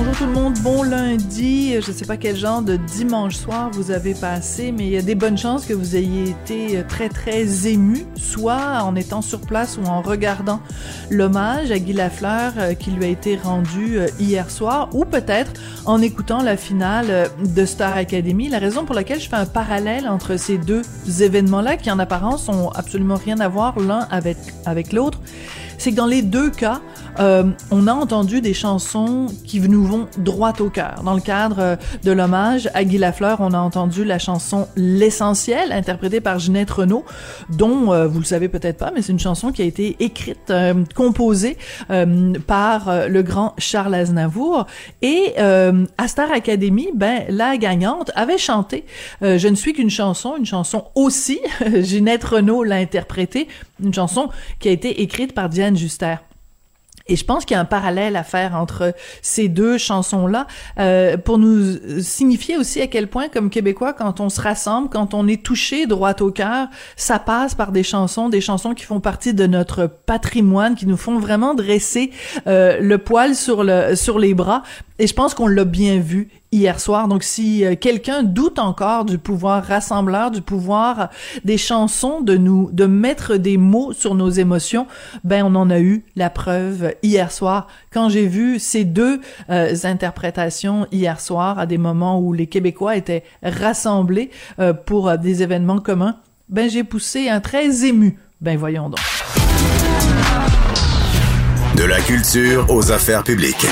Bonjour tout le monde, bon lundi. Je ne sais pas quel genre de dimanche soir vous avez passé, mais il y a des bonnes chances que vous ayez été très très ému, soit en étant sur place ou en regardant l'hommage à Guy Lafleur euh, qui lui a été rendu euh, hier soir, ou peut-être en écoutant la finale euh, de Star Academy. La raison pour laquelle je fais un parallèle entre ces deux événements-là, qui en apparence ont absolument rien à voir l'un avec, avec l'autre, c'est que dans les deux cas, euh, on a entendu des chansons qui nous vont droit au cœur. Dans le cadre euh, de l'hommage à Guy Lafleur, on a entendu la chanson L'essentiel, interprétée par Ginette Renault, dont euh, vous le savez peut-être pas, mais c'est une chanson qui a été écrite, composée par le grand Charles Aznavour. Et à Star Academy, ben la gagnante avait chanté Je ne suis qu'une chanson, une chanson aussi. Ginette Renault l'a interprétée, une chanson qui a été écrite par Diane Juster. Et je pense qu'il y a un parallèle à faire entre ces deux chansons-là euh, pour nous signifier aussi à quel point, comme Québécois, quand on se rassemble, quand on est touché droit au cœur, ça passe par des chansons, des chansons qui font partie de notre patrimoine, qui nous font vraiment dresser euh, le poil sur le sur les bras. Et je pense qu'on l'a bien vu hier soir. Donc, si euh, quelqu'un doute encore du pouvoir rassembleur, du pouvoir des chansons, de nous, de mettre des mots sur nos émotions, ben, on en a eu la preuve hier soir quand j'ai vu ces deux euh, interprétations hier soir à des moments où les Québécois étaient rassemblés euh, pour des événements communs. Ben, j'ai poussé un très ému. Ben, voyons donc. De la culture aux affaires publiques.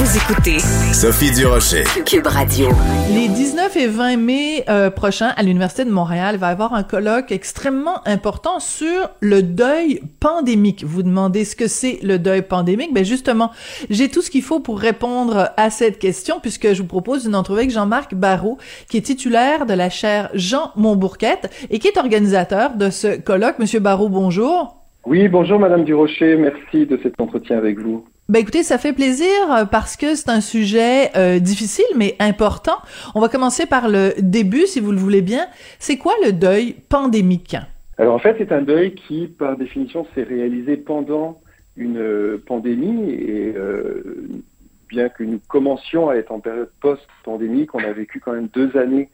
Vous écoutez Sophie Durocher. Cube Radio. Les 19 et 20 mai euh, prochains à l'Université de Montréal, il va y avoir un colloque extrêmement important sur le deuil pandémique. Vous demandez ce que c'est le deuil pandémique? Ben justement, j'ai tout ce qu'il faut pour répondre à cette question puisque je vous propose une entrevue avec Jean-Marc Barrault, qui est titulaire de la chaire Jean Montbourquette et qui est organisateur de ce colloque. Monsieur Barrault, bonjour. Oui, bonjour Madame Durocher, merci de cet entretien avec vous. Ben écoutez, ça fait plaisir euh, parce que c'est un sujet euh, difficile mais important. On va commencer par le début, si vous le voulez bien. C'est quoi le deuil pandémique? Alors en fait, c'est un deuil qui, par définition, s'est réalisé pendant une euh, pandémie et bien que nous commencions à être en période post-pandémique, on a vécu quand même deux années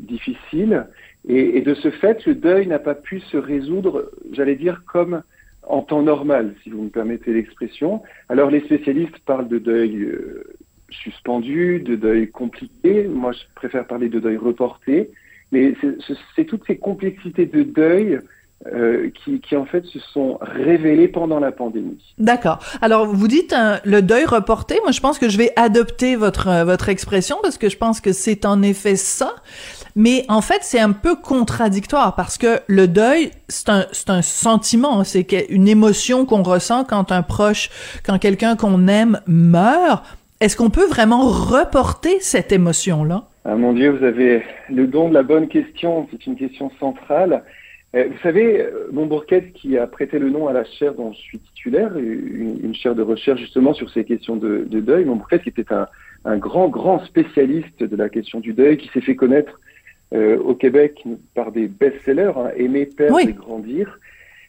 difficiles et, et, de ce fait, le deuil n'a pas pu se résoudre, j'allais dire, comme en temps normal, si vous me permettez l'expression. Alors les spécialistes parlent de deuil euh, suspendu, de deuil compliqué. Moi, je préfère parler de deuil reporté. Mais c'est toutes ces complexités de deuil euh, qui, en fait se sont révélées pendant la pandémie. D'accord. Alors vous dites hein, le deuil reporté. Moi, je pense que je vais adopter votre euh, votre expression parce que je pense que c'est en effet ça. Mais en fait, c'est un peu contradictoire parce que le deuil, c'est un, un sentiment, c'est une émotion qu'on ressent quand un proche, quand quelqu'un qu'on aime meurt. Est-ce qu'on peut vraiment reporter cette émotion-là? Ah mon Dieu, vous avez le don de la bonne question. C'est une question centrale. Euh, vous savez, euh, Montbourquette, qui a prêté le nom à la chaire dont je suis titulaire, une, chaire de recherche justement sur ces questions de, de deuil, Montbourquette qui était un, un, grand, grand spécialiste de la question du deuil, qui s'est fait connaître euh, au Québec par des best-sellers, hein, Aimer, perdre et grandir,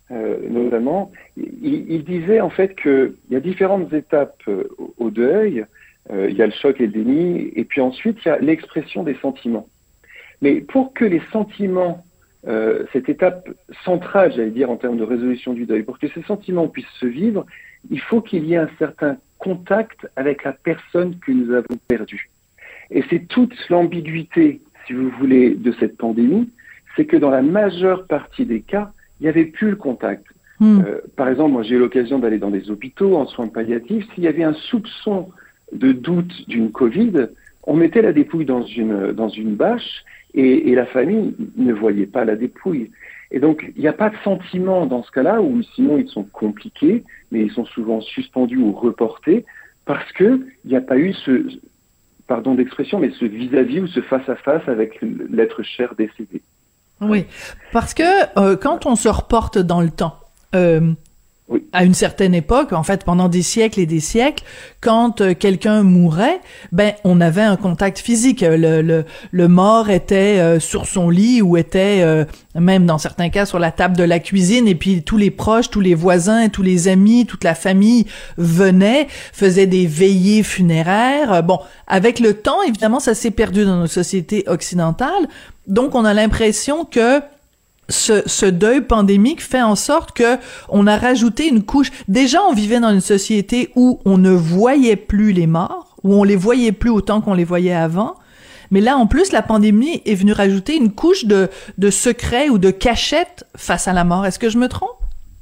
euh, notamment. Il, il, disait en fait qu'il y a différentes étapes euh, au deuil. Il y a le choc et le déni, et puis ensuite il y a l'expression des sentiments. Mais pour que les sentiments, cette étape centrale, j'allais dire, en termes de résolution du deuil, pour que ces sentiments puissent se vivre, il faut qu'il y ait un certain contact avec la personne que nous avons perdue. Et c'est toute l'ambiguïté si vous voulez, de cette pandémie, c'est que dans la majeure partie des cas, il n'y avait plus le contact. Hmm. Euh, par exemple, moi j'ai eu l'occasion d'aller dans des hôpitaux en soins palliatifs. S'il y avait un soupçon de doute d'une Covid, on mettait la dépouille dans une, dans une bâche et, et la famille ne voyait pas la dépouille. Et donc, il n'y a pas de sentiment dans ce cas-là, ou sinon ils sont compliqués, mais ils sont souvent suspendus ou reportés, parce qu'il n'y a pas eu ce, pardon d'expression, mais ce vis-à-vis ou ce face-à-face avec l'être cher décédé. Oui, parce que euh, quand on se reporte dans le temps, euh, oui. à une certaine époque, en fait pendant des siècles et des siècles, quand euh, quelqu'un mourait, ben on avait un contact physique. Le, le, le mort était euh, sur son lit ou était euh, même dans certains cas sur la table de la cuisine et puis tous les proches, tous les voisins, tous les amis, toute la famille venaient, faisaient des veillées funéraires. Bon, avec le temps, évidemment, ça s'est perdu dans nos sociétés occidentales. Donc on a l'impression que ce, ce, deuil pandémique fait en sorte que on a rajouté une couche. Déjà, on vivait dans une société où on ne voyait plus les morts, où on les voyait plus autant qu'on les voyait avant. Mais là, en plus, la pandémie est venue rajouter une couche de, de secret ou de cachette face à la mort. Est-ce que je me trompe?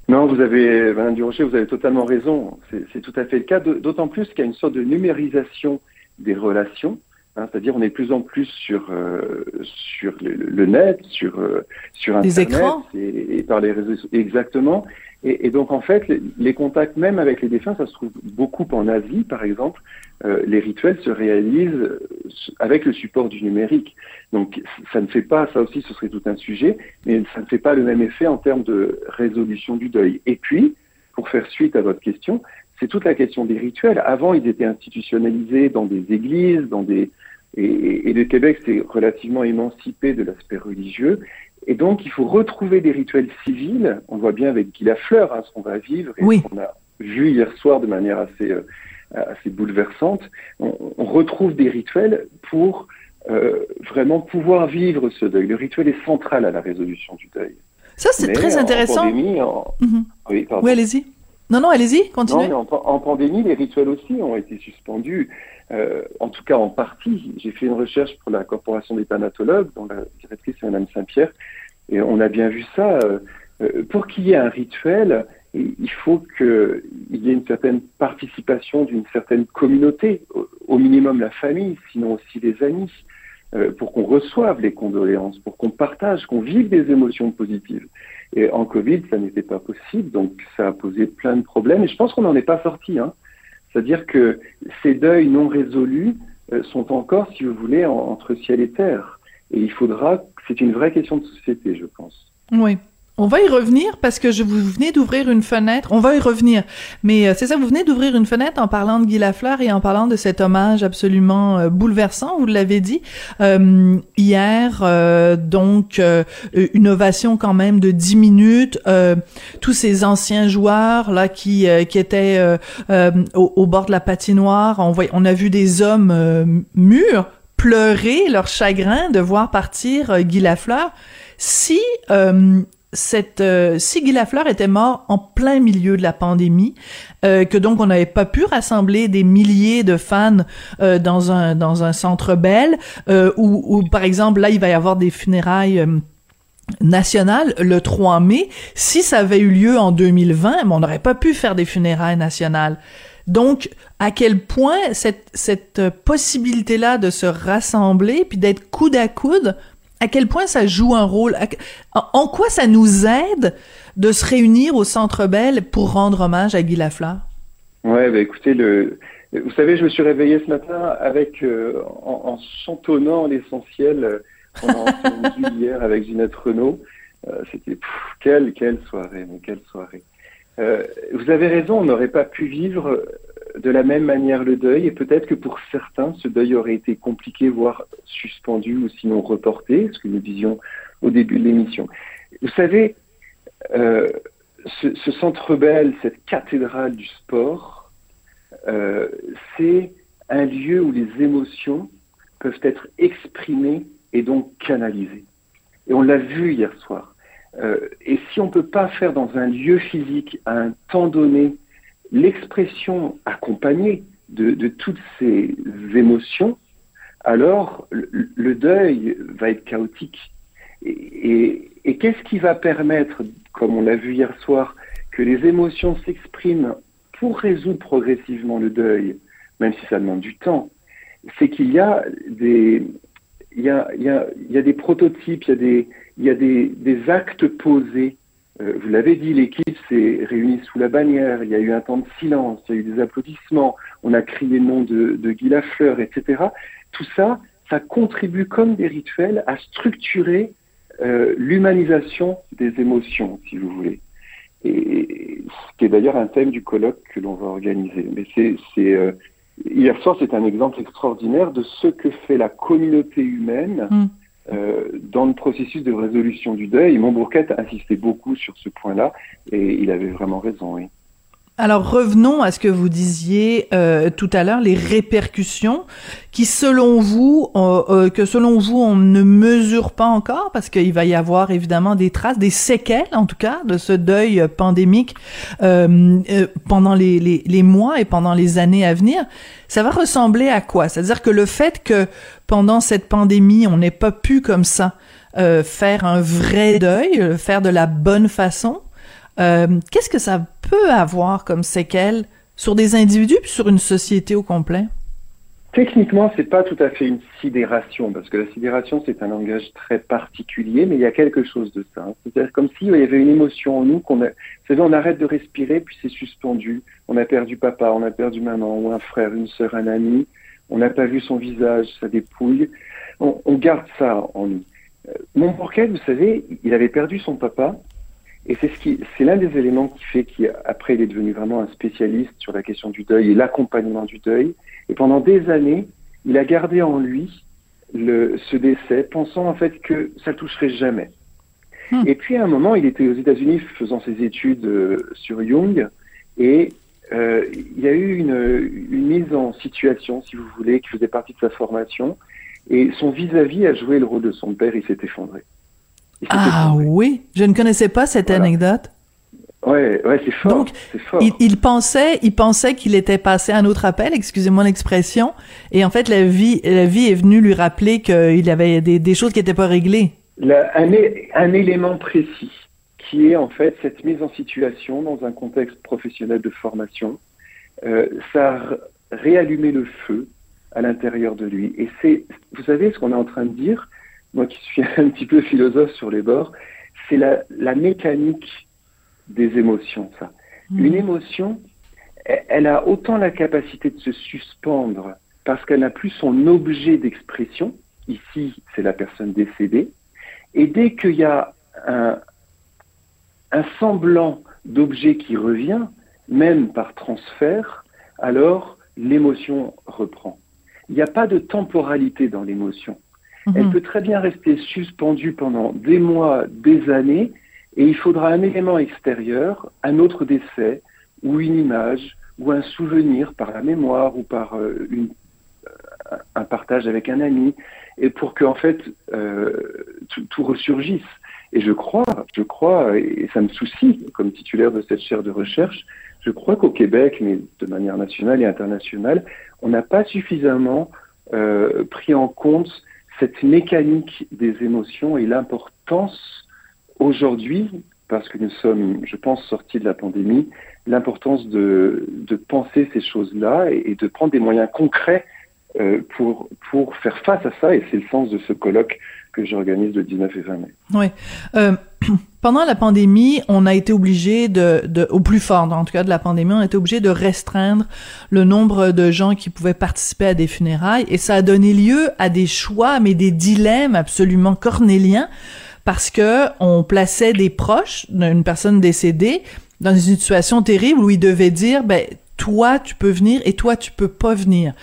Non, vous avez, Madame Durocher, vous avez totalement raison. C'est tout à fait le cas, d'autant plus qu'il y a une sorte de numérisation des relations. Hein, c'est-à-dire on est de plus en plus sur euh, sur le, le, net, sur euh, sur internet écrans. Et, et, par les réseaux exactement. Et, et, donc en fait les, les, contacts même avec les défunts, ça se trouve beaucoup en Asie par exemple. Euh, les rituels se réalisent avec le support du numérique. Donc ça ne fait pas, ça aussi ce serait tout un sujet, mais ça ne fait pas le même effet en termes de résolution du deuil. Et puis pour faire suite à votre question, c'est toute la question des rituels. Avant, ils étaient institutionnalisés dans des églises, dans des et, et le Québec s'est relativement émancipé de l'aspect religieux. Et donc, il faut retrouver des rituels civils. On voit bien avec Guy Lafleur hein, ce qu'on va vivre et oui. ce qu'on a vu hier soir de manière assez, euh, assez bouleversante. On, on, retrouve des rituels pour euh, vraiment pouvoir vivre ce deuil. Le rituel est central à la résolution du deuil. Ça, c'est très intéressant. En pandémie, en... Mm -hmm. Oui, oui allez-y. Non, non, allez-y, continuez. Non, en, en, pandémie, les rituels aussi ont été suspendus, euh, en tout cas en partie. J'ai fait une recherche pour la Corporation des thanatologues, dont la directrice est Mme Saint-Pierre, et on a bien vu ça. Euh, pour qu'il y ait un rituel, il faut qu'il y ait une certaine participation d'une certaine communauté, au, minimum la famille, sinon aussi les amis, euh, pour qu'on reçoive les condoléances, pour qu'on partage, qu'on vive des émotions positives. Et en Covid, ça n'était pas possible, donc ça a posé plein de problèmes. Et je pense qu'on n'en est pas sorti. Hein. C'est-à-dire que ces deuils non résolus euh, sont encore, si vous voulez, en, entre ciel et terre. Et il faudra, c'est une vraie question de société, je pense. Oui. On va y revenir parce que je vous venez d'ouvrir une fenêtre. On va y revenir, mais euh, c'est ça, vous venez d'ouvrir une fenêtre en parlant de Guy Lafleur et en parlant de cet hommage absolument euh, bouleversant. Vous l'avez dit euh, hier, euh, donc euh, une ovation quand même de dix minutes. tous ces anciens joueurs là qui qui étaient au, au, bord de la patinoire, on, on a vu des hommes mûrs pleurer leur chagrin de voir partir Guy Lafleur. Si cette euh, si Guy Lafleur était mort en plein milieu de la pandémie, euh, que donc on n'avait pas pu rassembler des milliers de fans euh, dans un dans un centre belle, où, où, par exemple là il va y avoir des funérailles nationales le 3 mai. Si ça avait eu lieu en 2020, on n'aurait pas pu faire des funérailles nationales. Donc, à quel point cette, cette possibilité-là de se rassembler puis d'être coude à coude à quel point ça joue un rôle, en quoi ça nous aide de se réunir au Centre Bell pour rendre hommage à Guy Lafleur? Ouais, bah écoutez, le, vous savez, je me suis réveillé ce matin avec, euh, en, en, chantonnant l'essentiel pendant hier avec Ginette Renault. Euh, C'était, quelle, quelle soirée, mais quelle soirée. Euh, vous avez raison, on n'aurait pas pu vivre de la même manière le deuil, et peut-être que pour certains, ce deuil aurait été compliqué, voire suspendu ou sinon reporté, ce que nous disions au début de l'émission. Vous savez, euh, ce, ce, centre belle, cette cathédrale du sport, euh, c'est un lieu où les émotions peuvent être exprimées et donc canalisées. Et on l'a vu hier soir. Euh, et si on ne peut pas faire dans un lieu physique, à un temps donné, l'expression accompagnée de, toutes ces émotions, alors le, deuil va être chaotique. Et, qu'est-ce qui va permettre, comme on l'a vu hier soir, que les émotions s'expriment pour résoudre progressivement le deuil, même si ça demande du temps, c'est qu'il y a des, prototypes, il y a des, des, actes posés vous l'avez dit, l'équipe s'est réunie sous la bannière, il y a eu un temps de silence, il y a eu des applaudissements, on a crié le nom de, Guy Lafleur, etc. Tout ça, ça contribue comme des rituels à structurer euh, l'humanisation des émotions, si vous voulez. Et ce qui est d'ailleurs un thème du colloque que l'on va organiser. Mais c'est, c'est hier soir, c'est un exemple extraordinaire de ce que fait la communauté humaine. Mm. Dans le processus de résolution du deuil. Et Montbourquette insistait beaucoup sur ce point-là et il avait vraiment raison, oui. Alors revenons à ce que vous disiez euh, tout à l'heure, les répercussions qui, selon vous, euh, euh, que selon vous, on ne mesure pas encore, parce qu'il va y avoir évidemment des traces, des séquelles en tout cas, de ce deuil pandémique pendant les, les, les, mois et pendant les années à venir. Ça va ressembler à quoi? C'est-à-dire que le fait que pendant cette pandémie, on n'ait pas pu comme ça faire un vrai deuil, faire de la bonne façon, qu'est-ce que ça peut avoir comme séquelles sur des individus puis sur une société au complet? Techniquement, c'est pas tout à fait une sidération, parce que la sidération, c'est un langage très particulier, mais il y a quelque chose de ça. C'est-à-dire comme s'il y avait une émotion en nous, qu'on a, on arrête de respirer, puis c'est suspendu. On a perdu papa, on a perdu maman, ou un frère, une sœur, un ami. On n'a pas vu son visage, sa dépouille. On, on garde ça en nous. Euh, mon porquet, vous savez, il avait perdu son papa, et c'est ce qui, c'est l'un des éléments qui fait qu'après il est devenu vraiment un spécialiste sur la question du deuil et l'accompagnement du deuil. Et pendant des années, il a gardé en lui le, ce décès, pensant en fait que ça toucherait jamais. Hmm. Et puis à un moment, il était aux États-Unis faisant ses études euh, sur Jung, et euh, il y a eu une, une, mise en situation, si vous voulez, qui faisait partie de sa formation, et son vis-à-vis -vis a joué le rôle de son père, il s'est effondré. Ah oui, je ne connaissais pas cette anecdote. Ouais, ouais, c'est fort. Donc, Il, pensait, il pensait qu'il était passé à un autre appel, excusez-moi l'expression, et en fait, la vie, la vie est venue lui rappeler qu'il avait des, des, choses qui n'étaient pas réglées. un, un, élément précis, qui est en fait cette mise en situation dans un contexte professionnel de formation, euh, ça a réallumé le feu à l'intérieur de lui. Et c'est, vous savez, ce qu'on est en train de dire, moi qui suis un petit peu philosophe sur les bords, c'est la, la, mécanique des émotions, ça. Hmm. Une émotion, elle, a autant la capacité de se suspendre parce qu'elle n'a plus son objet d'expression, ici c'est la personne décédée, et dès qu'il y a un, un semblant d'objet qui revient, même par transfert, alors l'émotion reprend. Il n'y a pas de temporalité dans l'émotion. Elle mhm. peut très bien rester suspendue pendant des mois, des années, et il faudra un élément extérieur, un autre décès, ou une image, ou un souvenir par la mémoire, ou par euh, une, euh, un partage avec un ami, et pour que en fait euh, tout, ressurgisse. Et je crois, je crois, et ça me soucie comme titulaire de cette chaire de recherche, je crois qu'au Québec, mais de manière nationale et internationale, on n'a pas suffisamment pris en compte cette mécanique des émotions et l'importance aujourd'hui, parce que nous sommes, je pense, sortis de la pandémie, l'importance de, penser ces choses-là et, de prendre des moyens concrets euh, pour faire face à ça. Et c'est le sens de ce colloque que j'organise le 19 et 20 mai. Oui. Euh, pendant la pandémie, on a été obligé de, au plus fort, en tout cas de la pandémie, on a été obligé de restreindre le nombre de gens qui pouvaient participer à des funérailles et ça a donné lieu à des choix, mais des dilemmes absolument cornéliens parce que on plaçait des proches d'une personne décédée dans une situation terrible où ils devaient dire, ben, toi, tu peux venir et toi, tu peux pas venir.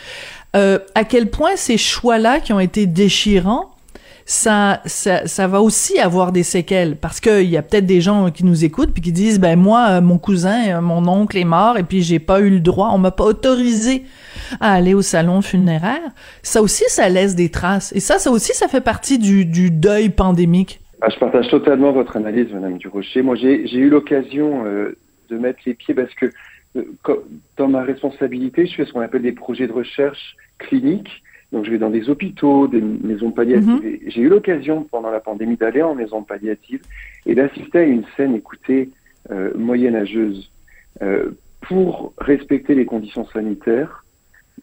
Euh, à quel point ces choix-là qui ont été déchirants ça, ça, ça va aussi avoir des séquelles parce qu'il y a peut-être des gens qui nous écoutent puis qui disent ben moi euh, mon cousin euh, mon oncle est mort et puis j'ai pas eu le droit on m'a pas autorisé à aller au salon funéraire. Ça aussi ça laisse des traces. Et ça ça aussi ça fait partie du, du deuil pandémique. Ah, je partage totalement votre analyse madame Durocher. Moi j'ai eu l'occasion euh, de mettre les pieds parce que dans ma responsabilité je fais ce qu'on appelle des projets de recherche cliniques donc je vais dans des hôpitaux, des maisons palliatives. Mhm. J'ai eu l'occasion pendant la pandémie d'aller en maison palliative et d'assister à une scène, écoutez, euh, moyenâgeuse. Euh, pour respecter les conditions sanitaires,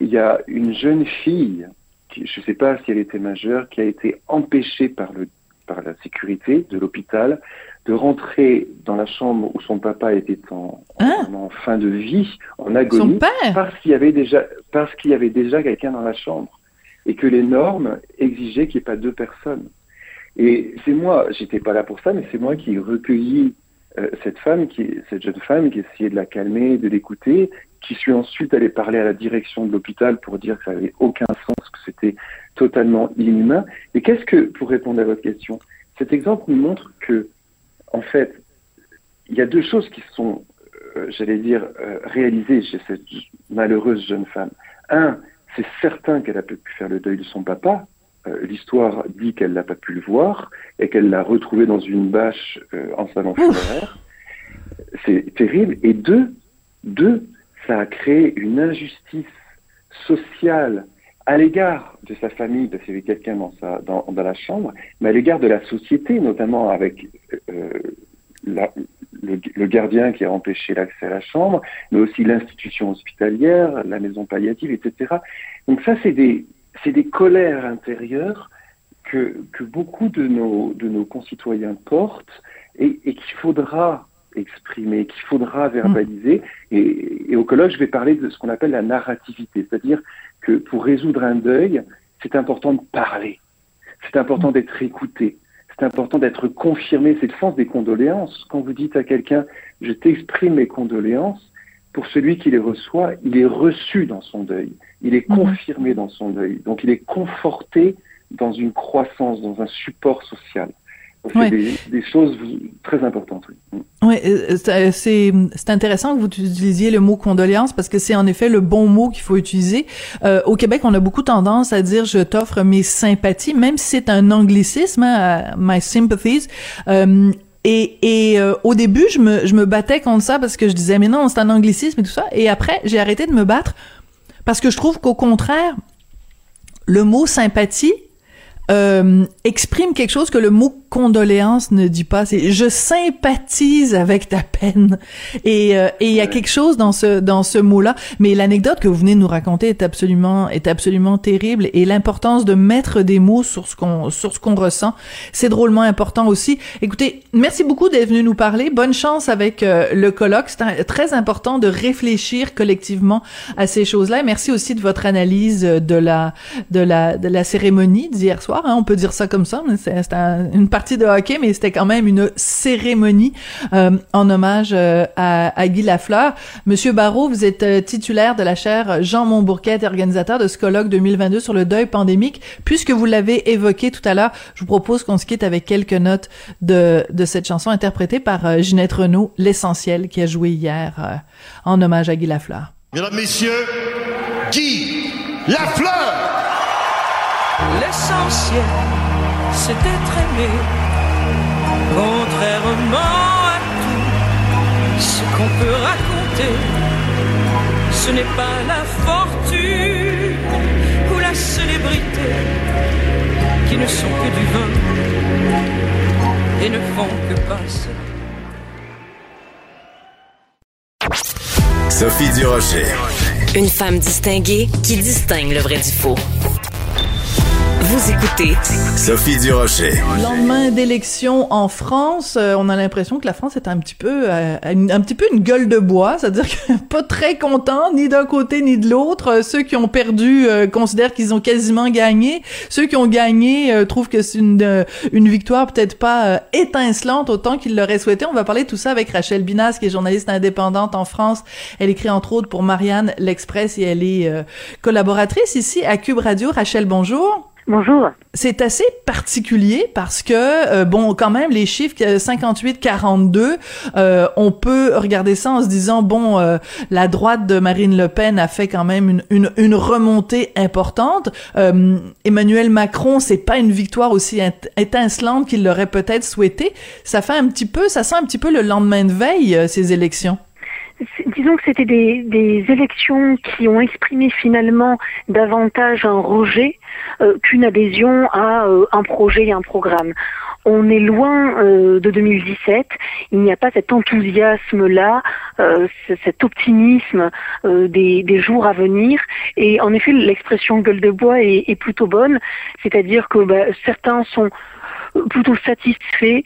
il y a une jeune fille, qui, je ne sais pas si elle était majeure, qui a été empêchée par, le, par la sécurité de l'hôpital de rentrer dans la chambre où son papa était en, en, ah. fin de vie, en agonie, parce qu'il y avait déjà parce qu'il y avait déjà quelqu'un dans la chambre et que les normes exigeaient qu'il n'y ait pas deux personnes. Et c'est moi, j'étais pas là pour ça, mais c'est moi qui ai recueilli euh, cette femme, cette jeune femme qui essayait de la calmer, de l'écouter, qui suis ensuite allé parler à la direction de l'hôpital pour dire que ça n'avait aucun sens, que c'était totalement inhumain. Et qu'est-ce que, pour répondre à votre question, cet exemple nous montre que, en fait, il y a deux choses qui sont, euh, j'allais dire, euh, réalisées chez cette malheureuse jeune femme. Un, c'est certain qu'elle a pu faire le deuil de son papa. Euh, l'histoire dit qu'elle n'a pas pu le voir et qu'elle l'a retrouvé dans une bâche en salon funéraire. C'est terrible. Et deux, deux, ça a créé une injustice sociale à l'égard de sa famille, parce qu'il y avait quelqu'un dans, dans, dans, la chambre, mais à l'égard de la société, notamment avec euh, la, le, le, gardien qui a empêché l'accès à la chambre, mais aussi l'institution hospitalière, la maison palliative, etc. Donc ça, c'est des, c'est des colères intérieures que, que beaucoup de nos, de nos concitoyens portent et, et qu'il faudra exprimer, qu'il faudra verbaliser. Et, et, au colloque, je vais parler de ce qu'on appelle la narrativité, c'est-à-dire que pour résoudre un deuil, c'est important de parler, c'est important d'être écouté, c'est important d'être confirmé, c'est le sens des condoléances. Quand vous dites à quelqu'un, je t'exprime mes condoléances, pour celui qui les reçoit, il est reçu dans son deuil, il est confirmé dans son deuil, donc il est conforté dans une croissance, dans un support social. C'est des, des, choses très importantes. Oui, ouais, c'est intéressant que vous utilisiez le mot condoléance parce que c'est en effet le bon mot qu'il faut utiliser. Euh, au Québec, on a beaucoup tendance à dire je t'offre mes sympathies, même si c'est un anglicisme, hein, my sympathies. Euh, et, et euh, au début, je me, je me battais contre ça parce que je disais mais non, c'est un anglicisme et tout ça. Et après, j'ai arrêté de me battre parce que je trouve qu'au contraire, le mot sympathie euh, exprime quelque chose que le mot condoléance ne dit pas. C'est je sympathise avec ta peine. Et euh, et il y a quelque chose dans ce dans ce mot-là. Mais l'anecdote que vous venez de nous raconter est absolument est absolument terrible. Et l'importance de mettre des mots sur ce qu'on sur ce qu'on ressent, c'est drôlement important aussi. Écoutez, merci beaucoup d'être venu nous parler. Bonne chance avec euh, le colloque. C'est très important de réfléchir collectivement à ces choses-là. Et merci aussi de votre analyse de la de la de la cérémonie d'hier soir Hein, on peut dire ça comme ça, mais c'était une partie de hockey, mais c'était quand même une cérémonie euh, en hommage euh, à, à, Guy Lafleur. Monsieur Barrault, vous êtes euh, titulaire de la chaire Jean Montbourquet, organisateur de ce colloque 2022 sur le deuil pandémique. Puisque vous l'avez évoqué tout à l'heure, je vous propose qu'on se quitte avec quelques notes de, de cette chanson interprétée par Ginette Renault, L'Essentiel, qui a joué hier en hommage à Guy Lafleur. Mesdames, Messieurs, Guy Lafleur L'essentiel, c'est d'être aimé, contrairement à tout ce qu'on peut raconter. Ce n'est pas la fortune ou la célébrité qui ne sont que du vin et ne font que passer. Sophie Durocher. Une femme distinguée qui distingue le vrai du faux. Vous écoutez Sophie Durocher. Lendemain d'élection en France, euh, on a l'impression que la France est un petit peu euh, un petit peu une gueule de bois, c'est-à-dire que pas très content ni d'un côté ni de l'autre. Euh, ceux qui ont perdu considèrent qu'ils ont quasiment gagné. Ceux qui ont gagné trouvent que c'est une une victoire peut-être pas étincelante autant qu'ils l'auraient souhaité. On va parler de tout ça avec Rachel Binas qui est journaliste indépendante en France. Elle écrit entre autres pour Marianne l'Express et elle est collaboratrice ici à Cube Radio. Rachel, bonjour. Bonjour. C'est assez particulier parce que euh, bon, quand même les chiffres 58-42, euh, on peut regarder ça en se disant bon, euh, la droite de Marine Le Pen a fait quand même une, une, remontée importante. Euh, Emmanuel Macron, c'est pas une victoire aussi étincelante qu'il l'aurait peut-être souhaité. Ça fait un petit peu, ça sent un petit peu le lendemain de veille ces élections disons que c'était des, des, élections qui ont exprimé finalement davantage un rejet euh, qu'une adhésion à euh, un projet et un programme. On est loin euh, de 2017, il n'y a pas cet enthousiasme-là, euh, cet optimisme euh, des, des, jours à venir. Et en effet, l'expression gueule de bois est, est plutôt bonne, c'est-à-dire que bah, certains sont plutôt satisfaits,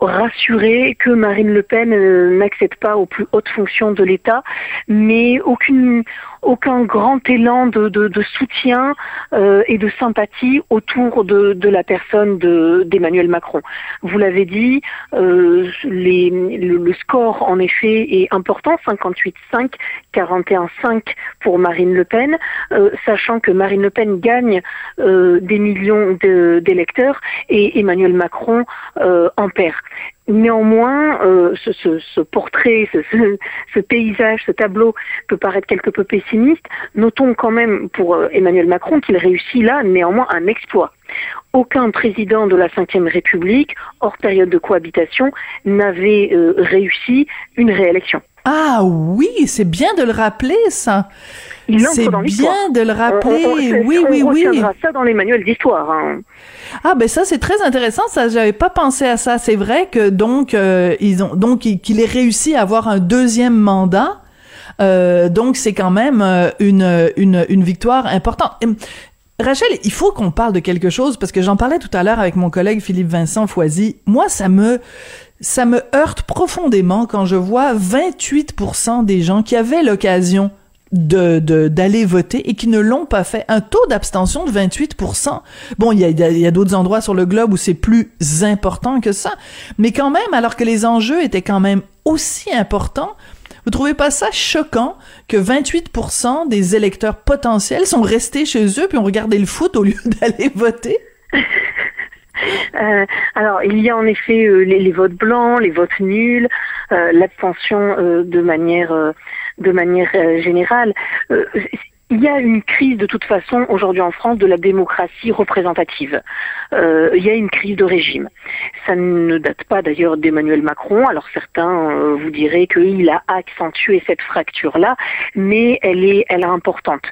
rassurés que Marine Le Pen n'accède pas aux plus hautes fonctions de l'État, mais aucune aucun grand élan de, de, soutien euh, et de sympathie autour de, de la personne d'Emmanuel Macron. Vous l'avez dit, euh, les, le, score en effet est important, 58-5, 41-5 pour Marine Le Pen, euh, sachant que Marine Le Pen gagne des millions d'électeurs et Emmanuel Macron en perd. Néanmoins, euh, ce, ce, ce, portrait, ce, ce, paysage, ce tableau peut paraître quelque peu pessimiste. Notons quand même pour euh, Emmanuel Macron qu'il réussit là néanmoins un exploit. Aucun président de la Ve République, hors période de cohabitation, n'avait euh, réussi une réélection. Ah oui, c'est bien de le rappeler, ça. C'est bien de le rappeler. oui, oui, oui. On ça dans les manuels d'histoire. Hein. Ah ben ça c'est très intéressant. Ça, j'avais pas pensé à ça. C'est vrai que donc euh, ils ont donc qu'il ait réussi à avoir un deuxième mandat. Euh, donc c'est quand même euh, une, une, une victoire importante. Rachel, il faut qu'on parle de quelque chose parce que j'en parlais tout à l'heure avec mon collègue Philippe Vincent Foisy. Moi, ça me ça me heurte profondément quand je vois 28% des gens qui avaient l'occasion de d'aller voter et qui ne l'ont pas fait. Un taux d'abstention de 28%. Bon, il y a, y a d'autres endroits sur le globe où c'est plus important que ça, mais quand même, alors que les enjeux étaient quand même aussi importants, vous trouvez pas ça choquant que 28% des électeurs potentiels sont restés chez eux puis ont regardé le foot au lieu d'aller voter? Euh, alors, il y a en effet euh, les, votes blancs, les votes nuls, euh, l'abstention de manière de manière générale. Il y a une crise de toute façon aujourd'hui en France de la démocratie représentative. Euh, il y a une crise de régime. Ça ne date pas d'ailleurs d'Emmanuel Macron. Alors certains euh, vous diraient qu'il a accentué cette fracture-là, mais elle est, elle est importante.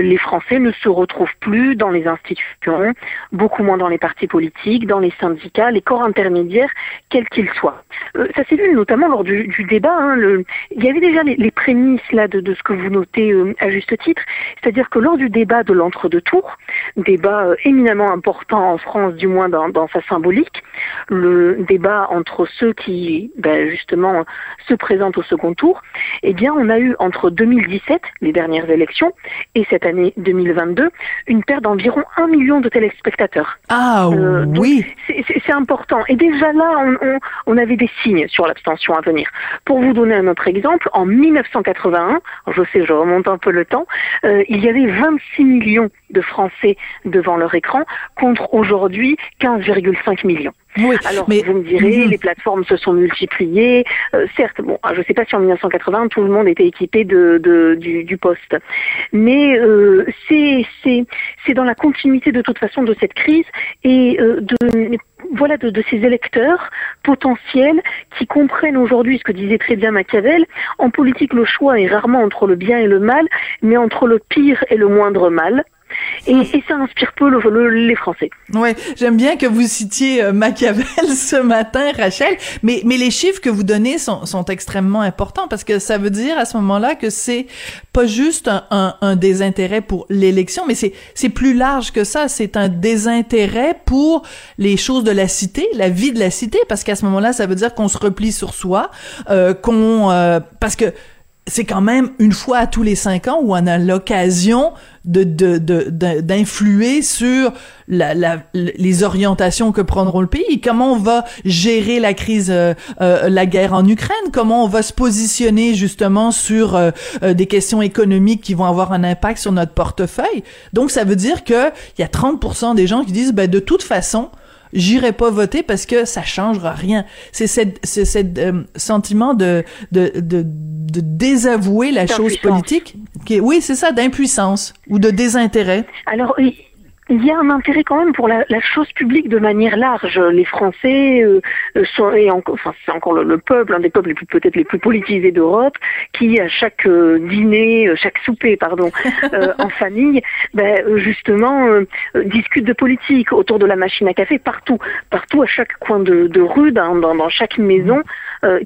Les Français ne se retrouvent plus dans les institutions, beaucoup moins dans les partis politiques, dans les syndicats, les corps intermédiaires, quels qu'ils soient. Euh, ça s'est vu notamment lors du, débat. Hein, il y avait déjà les, prémices là de, ce que vous notez euh, à juste titre. C'est-à-dire que lors du débat de l'entre-deux tours, débat éminemment important en France, du moins dans, sa symbolique, le débat entre ceux qui, ben, justement, se présentent au second tour, eh bien, on a eu entre 2017, les dernières élections, et cette année 2022, une perte d'environ un million de téléspectateurs. Ah euh, oui. C'est important. Et déjà là, on, on avait des signes sur l'abstention à venir. Pour vous donner un autre exemple, en 1981, je sais, je remonte un peu le temps, euh, il y avait 26 millions de Français devant leur écran contre aujourd'hui 15,5 millions. Oui, Alors, mais... vous me direz, mhm. les plateformes se sont multipliées. Euh, certes, bon, je ne sais pas si en 1980 tout le monde était équipé de, du, poste, mais euh, c'est c'est dans la continuité de toute façon de cette crise et euh, de voilà de, de, ces électeurs potentiels qui comprennent aujourd'hui ce que disait très bien Machiavel. En politique, le choix est rarement entre le bien et le mal, mais entre le pire et le moindre mal. Et, et, ça inspire peu le, les Français. Ouais, j'aime bien que vous citiez euh, Machiavel ce matin, Rachel, mais, mais les chiffres que vous donnez sont, sont extrêmement importants parce que ça veut dire à ce moment-là que c'est pas juste un, un, un désintérêt pour l'élection, mais c'est, c'est plus large que ça. C'est un désintérêt pour les choses de la cité, la vie de la cité, parce qu'à ce moment-là, ça veut dire qu'on se replie sur soi, euh, qu'on... Euh, parce que c'est quand même une fois à tous les cinq ans où on a l'occasion de, d'influer sur la, les orientations que prendront le pays. Comment on va gérer la crise, euh, euh, la guerre en Ukraine? Comment on va se positionner justement sur euh, des questions économiques qui vont avoir un impact sur notre portefeuille? Donc ça veut dire que il y a 30% des gens qui disent ben de toute façon j'irai pas voter parce que ça changera rien. C'est cette, c'est cette euh, sentiment de, de, de, de désavouer la chose politique. Qui oui, c'est ça, d'impuissance ou de désintérêt. Alors, il y a un intérêt quand même pour la, chose publique de manière large. Les Français euh, sont, et enfin c'est encore le, peuple, un des peuples peut-être les plus politisés d'Europe, qui à chaque euh, dîner, euh, chaque souper, pardon, en famille, ben, justement discute de politique autour de la machine à café partout, partout à chaque coin de, rue, dans, dans, chaque maison,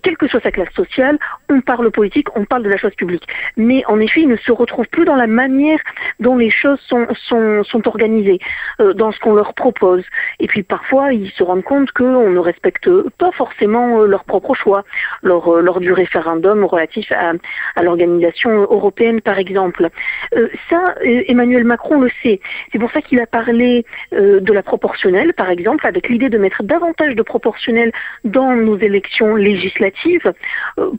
quelle que soit sa classe sociale, on parle politique, on parle de la chose publique. Mais en effet, il ne se retrouve plus dans la manière dont les choses sont, sont, sont organisées. S'imposer dans ce qu'on leur propose. Et puis parfois, ils se rendent compte qu'on ne respecte pas forcément leur propre choix lors, lors du référendum relatif à, à l'organisation européenne, par exemple. ça, Emmanuel Macron le sait. C'est pour ça qu'il a parlé de la proportionnelle, par exemple, avec l'idée de mettre davantage de proportionnelle dans nos élections législatives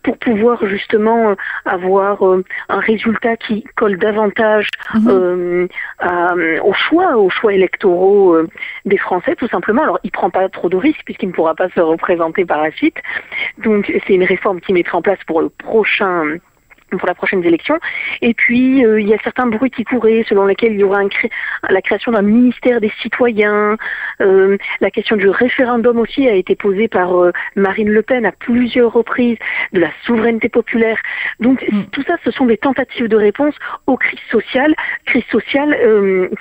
pour pouvoir justement avoir un résultat qui colle davantage mhm. euh, aux choix, aux choix électoraux euh, des Français, tout simplement. Alors, il prend pas trop de risques puisqu'il ne pourra pas se représenter par la suite. Donc, c'est une réforme qui mettra en place pour le prochain pour la prochaine élection. Et puis, euh, il y a certains bruits qui couraient selon lesquels il y aura la création d'un ministère des citoyens. Euh, la question du référendum aussi a été posée par euh, Marine Le Pen à plusieurs reprises, de la souveraineté populaire. Donc, mm. tout ça, ce sont des tentatives de réponse aux crises sociales, crises sociales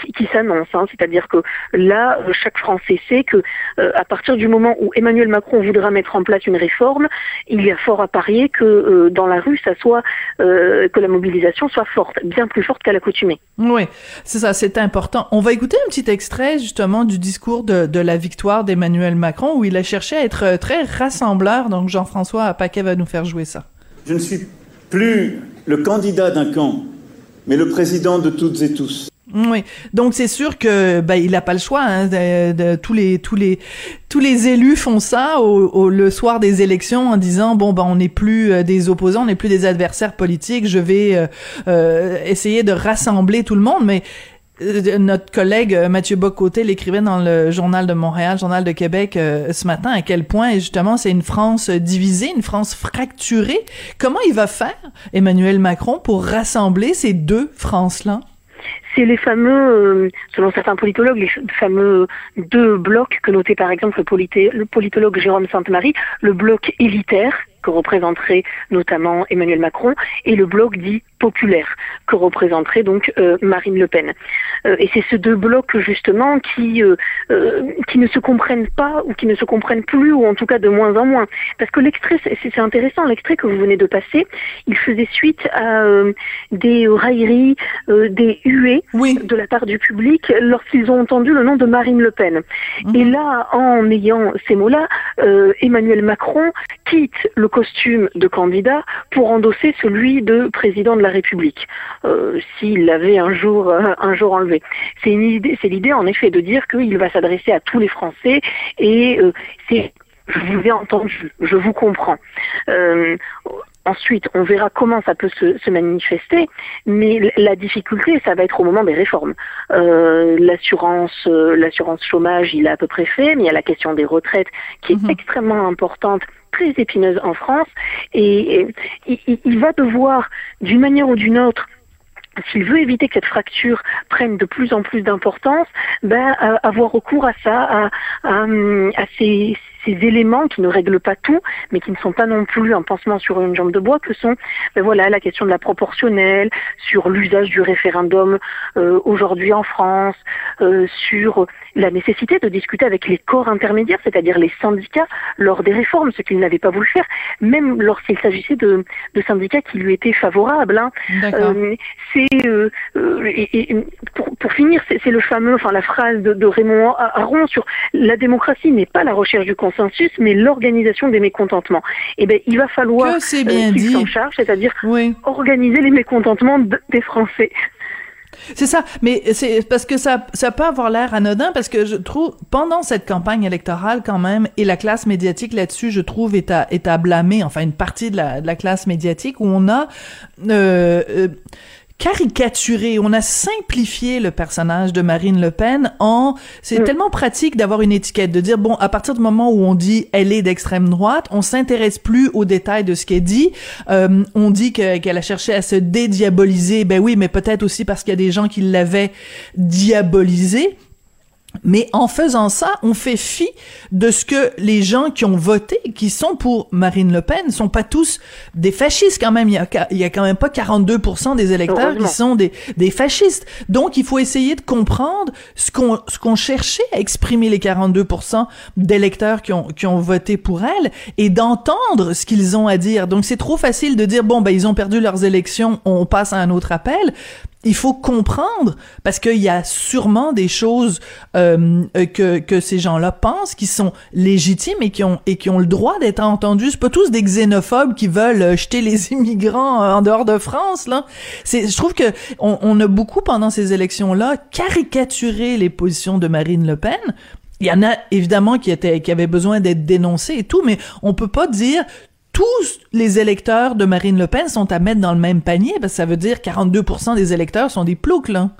qui, qui s'annoncent. Hein. C'est-à-dire que là, chaque Français sait que à partir du moment où Emmanuel Macron voudra mettre en place une réforme, il y a fort à parier que dans la rue, ça soit euh, que la mobilisation soit forte, bien plus forte qu'à l'accoutumée. Oui, c'est ça, c'est important. On va écouter un petit extrait justement du discours de, de la victoire d'Emmanuel Macron où il a cherché à être euh, très rassembleur. Donc Jean-François Paquet va nous faire jouer ça. Je ne suis plus le candidat d'un camp, mais le président de toutes et tous. Oui, donc c'est sûr que ben il a pas le choix. Hein, de, tous les tous les tous les élus font ça au, le soir des élections en disant bon ben on n'est plus euh, des opposants, on n'est plus des adversaires politiques. Je vais euh, euh, essayer de rassembler tout le monde, mais notre collègue Mathieu Bocoté l'écrivait dans le journal de Montréal, journal de Québec ce matin à quel point justement c'est une France divisée, une France fracturée. Comment il va faire Emmanuel Macron pour rassembler ces deux France-là? C'est les fameux, euh, selon certains politologues, les fameux deux blocs que notait par exemple le, le politologue Jérôme Sainte-Marie, le bloc élitaire que représenterait notamment Emmanuel Macron, et le bloc dit populaire, que représenterait donc euh, Marine Le Pen. Euh, et c'est ces deux blocs justement qui euh, qui ne se comprennent pas ou qui ne se comprennent plus ou en tout cas de moins en moins. Parce que l'extrait, c'est intéressant, l'extrait que vous venez de passer, il faisait suite à des railleries, des huées de la part du public lorsqu'ils ont entendu le nom de Marine Le Pen. Mhm. Et là, en ayant ces mots-là, Emmanuel Macron quitte le costume de candidat pour endosser celui de président de la République, euh, s'il l'avait un jour, euh, un jour enlevé. C'est l'idée en effet de dire qu'il va s'adresser à tous les Français et euh, c'est je vous ai entendu, je vous comprends. Ensuite, on verra comment ça peut se, manifester, mais la difficulté, ça va être au moment des réformes. l'assurance, l'assurance chômage, il est à peu près fait, mais il y a la question des retraites qui est mhm. extrêmement importante très épineuse en France. Et, il, va devoir, d'une manière ou d'une autre, s'il veut éviter que cette fracture prenne de plus en plus d'importance, ben, avoir recours à ça, à, à ces, ces éléments qui ne règlent pas tout, mais qui ne sont pas non plus un pansement sur une jambe de bois, que sont ben voilà la question de la proportionnelle, sur l'usage du référendum euh, aujourd'hui en France, euh, sur la nécessité de discuter avec les corps intermédiaires, c'est-à-dire les syndicats, lors des réformes, ce qu'ils n'avaient pas voulu faire, même lorsqu'il s'agissait de, de, syndicats qui lui étaient favorables. Hein. Euh, c'est euh, et, pour, pour, finir, c'est le fameux, enfin la phrase de, de Raymond Aron sur la démocratie n'est pas la recherche du consensus mais l'organisation des mécontentements. Eh bien, il va falloir euh, qu'il s'en charge, c'est-à-dire organiser les mécontentements des Français. C'est ça, mais c'est parce que ça, ça peut avoir l'air anodin parce que je trouve pendant cette campagne électorale quand même et la classe médiatique là-dessus, je trouve est à, est à blâmer, enfin une partie de la, de la classe médiatique où on a euh, euh caricaturé, on a simplifié le personnage de Marine Le Pen en c'est mm. tellement pratique d'avoir une étiquette de dire bon à partir du moment où on dit elle est d'extrême droite, on s'intéresse plus aux détails de ce qu'elle dit, euh, on dit qu'elle a cherché à se dédiaboliser, ben oui, mais peut-être aussi parce qu'il y a des gens qui l'avaient diabolisé. Mais en faisant ça, on fait fi de ce que les gens qui ont voté, qui sont pour Marine Le Pen, sont pas tous des fascistes quand même. Il y a, il y a quand même pas 42% des électeurs qui sont des, des fascistes. Donc, il faut essayer de comprendre ce qu'on ce qu'on cherchait à exprimer les 42% d'électeurs qui ont qui ont voté pour elle et d'entendre ce qu'ils ont à dire. Donc, c'est trop facile de dire bon ben ils ont perdu leurs élections, on passe à un autre appel il faut comprendre parce qu'il y a sûrement des choses euh, que que ces gens-là pensent qui sont légitimes et qui ont et qui ont le droit d'être entendus. C'est pas tous des xénophobes qui veulent euh, jeter les immigrants en dehors de France là. C'est je trouve que on, on a beaucoup pendant ces élections-là caricaturé les positions de Marine Le Pen il y en a évidemment qui étaient qui avaient besoin d'être dénoncés et tout, mais on peut pas dire tous les électeurs de Marine Le Pen sont à mettre dans le même panier, parce que ça veut dire 42% des électeurs sont des ploucs, là.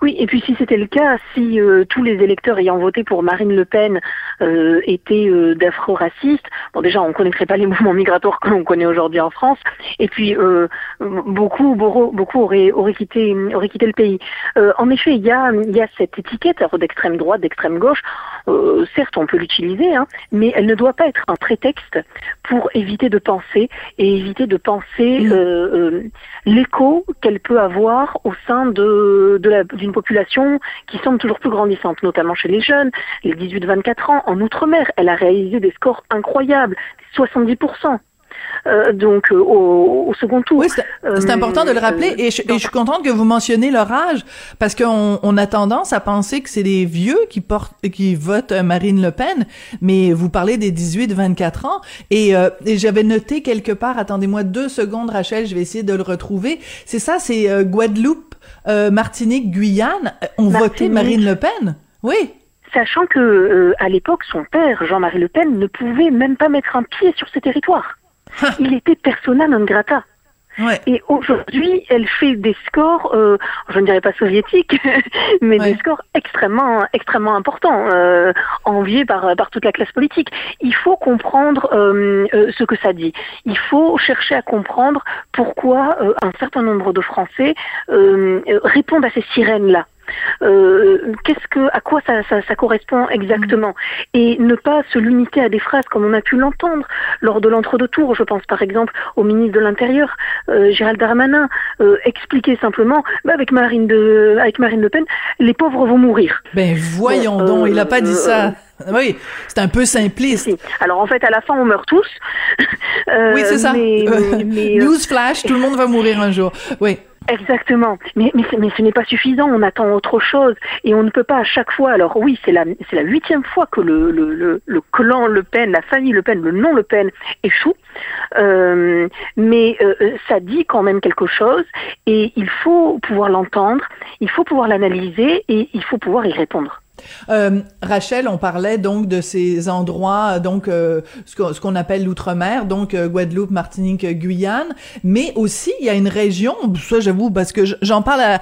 Oui, et puis si c'était le cas, si euh, tous les électeurs ayant voté pour Marine Le Pen euh, étaient euh, d'afro-racistes, bon déjà on ne connaîtrait pas les mouvements migratoires que l'on connaît aujourd'hui en France, et puis euh, beaucoup, beaucoup, auraient, auraient, quitté, auraient quitté le pays. en effet, il y a, il y a cette étiquette d'extrême droite, d'extrême gauche. certes, on peut l'utiliser, hein, mais elle ne doit pas être un prétexte pour éviter de penser et éviter de penser l'écho qu'elle peut avoir au sein de, de la d'une population qui semble toujours plus grandissante, notamment chez les jeunes, les 18-24 ans. En Outre-mer, elle a réalisé des scores incroyables, 70%. Euh, donc euh, au, second tour. Oui, c'est important de le rappeler et je, suis contente que vous mentionniez leur âge parce qu'on on a tendance à penser que c'est les vieux qui portent qui votent Marine Le Pen, mais vous parlez des 18-24 ans et, euh, et j'avais noté quelque part, attendez-moi deux secondes Rachel, je vais essayer de le retrouver. C'est ça, c'est Guadeloupe, Martinique, Guyane ont voté Marine Le Pen. Oui sachant que à l'époque son père Jean-Marie Le Pen ne pouvait même pas mettre un pied sur ces territoires. il était persona non grata. Et aujourd'hui, elle fait des scores, euh, je ne dirais pas soviétiques, mais des scores extrêmement, extrêmement importants, euh, enviés par, par toute la classe politique. Il faut comprendre euh, euh ce que ça dit. Il faut chercher à comprendre pourquoi euh, un certain nombre de Français euh, répondent à ces sirènes-là. Euh, qu'est-ce que, à quoi ça, ça, ça correspond exactement, et ne pas se limiter à des phrases comme on a pu l'entendre lors de l'entre-deux tours. Je pense par exemple au ministre de l'Intérieur, euh, Gérald Darmanin, euh, expliquer simplement, bah, avec Marine de, avec Marine Le Pen, les pauvres vont mourir. Ben voyons donc, il a pas dit ça. Oui, c'est un peu simpliste. Alors en fait, à la fin, on meurt tous. oui, c'est ça. Mais, mais, Newsflash, tout le monde va mourir un jour. Oui. Exactement. Mais, mais, mais ce n'est pas suffisant. On attend autre chose. Et on ne peut pas à chaque fois. Alors oui, c'est la, c'est la huitième fois que le, le, le, le, clan Le Pen, la famille Le Pen, le nom Le Pen échoue. Euh, mais euh, ça dit quand même quelque chose. Et il faut pouvoir l'entendre, il faut pouvoir l'analyser et il faut pouvoir y répondre. Euh, Rachel, on parlait donc de ces endroits, donc euh, ce qu'on appelle l'outre-mer, donc euh, Guadeloupe, Martinique, Guyane, mais aussi il y a une région, ça j'avoue parce que j'en parle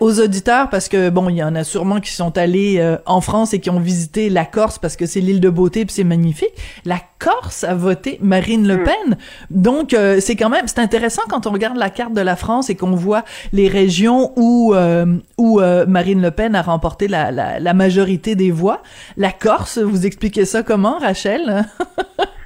aux auditeurs parce que bon, il y en a sûrement qui sont allés euh, en France et qui ont visité la Corse parce que c'est l'île de beauté puis c'est magnifique. La Corse a voté Marine Le mm. Pen, donc c'est quand même c'est intéressant quand on regarde la carte de la France et qu'on voit les régions où où Marine Le Pen a remporté la, la, la majorité La Corse, vous expliquez ça comment, Rachel?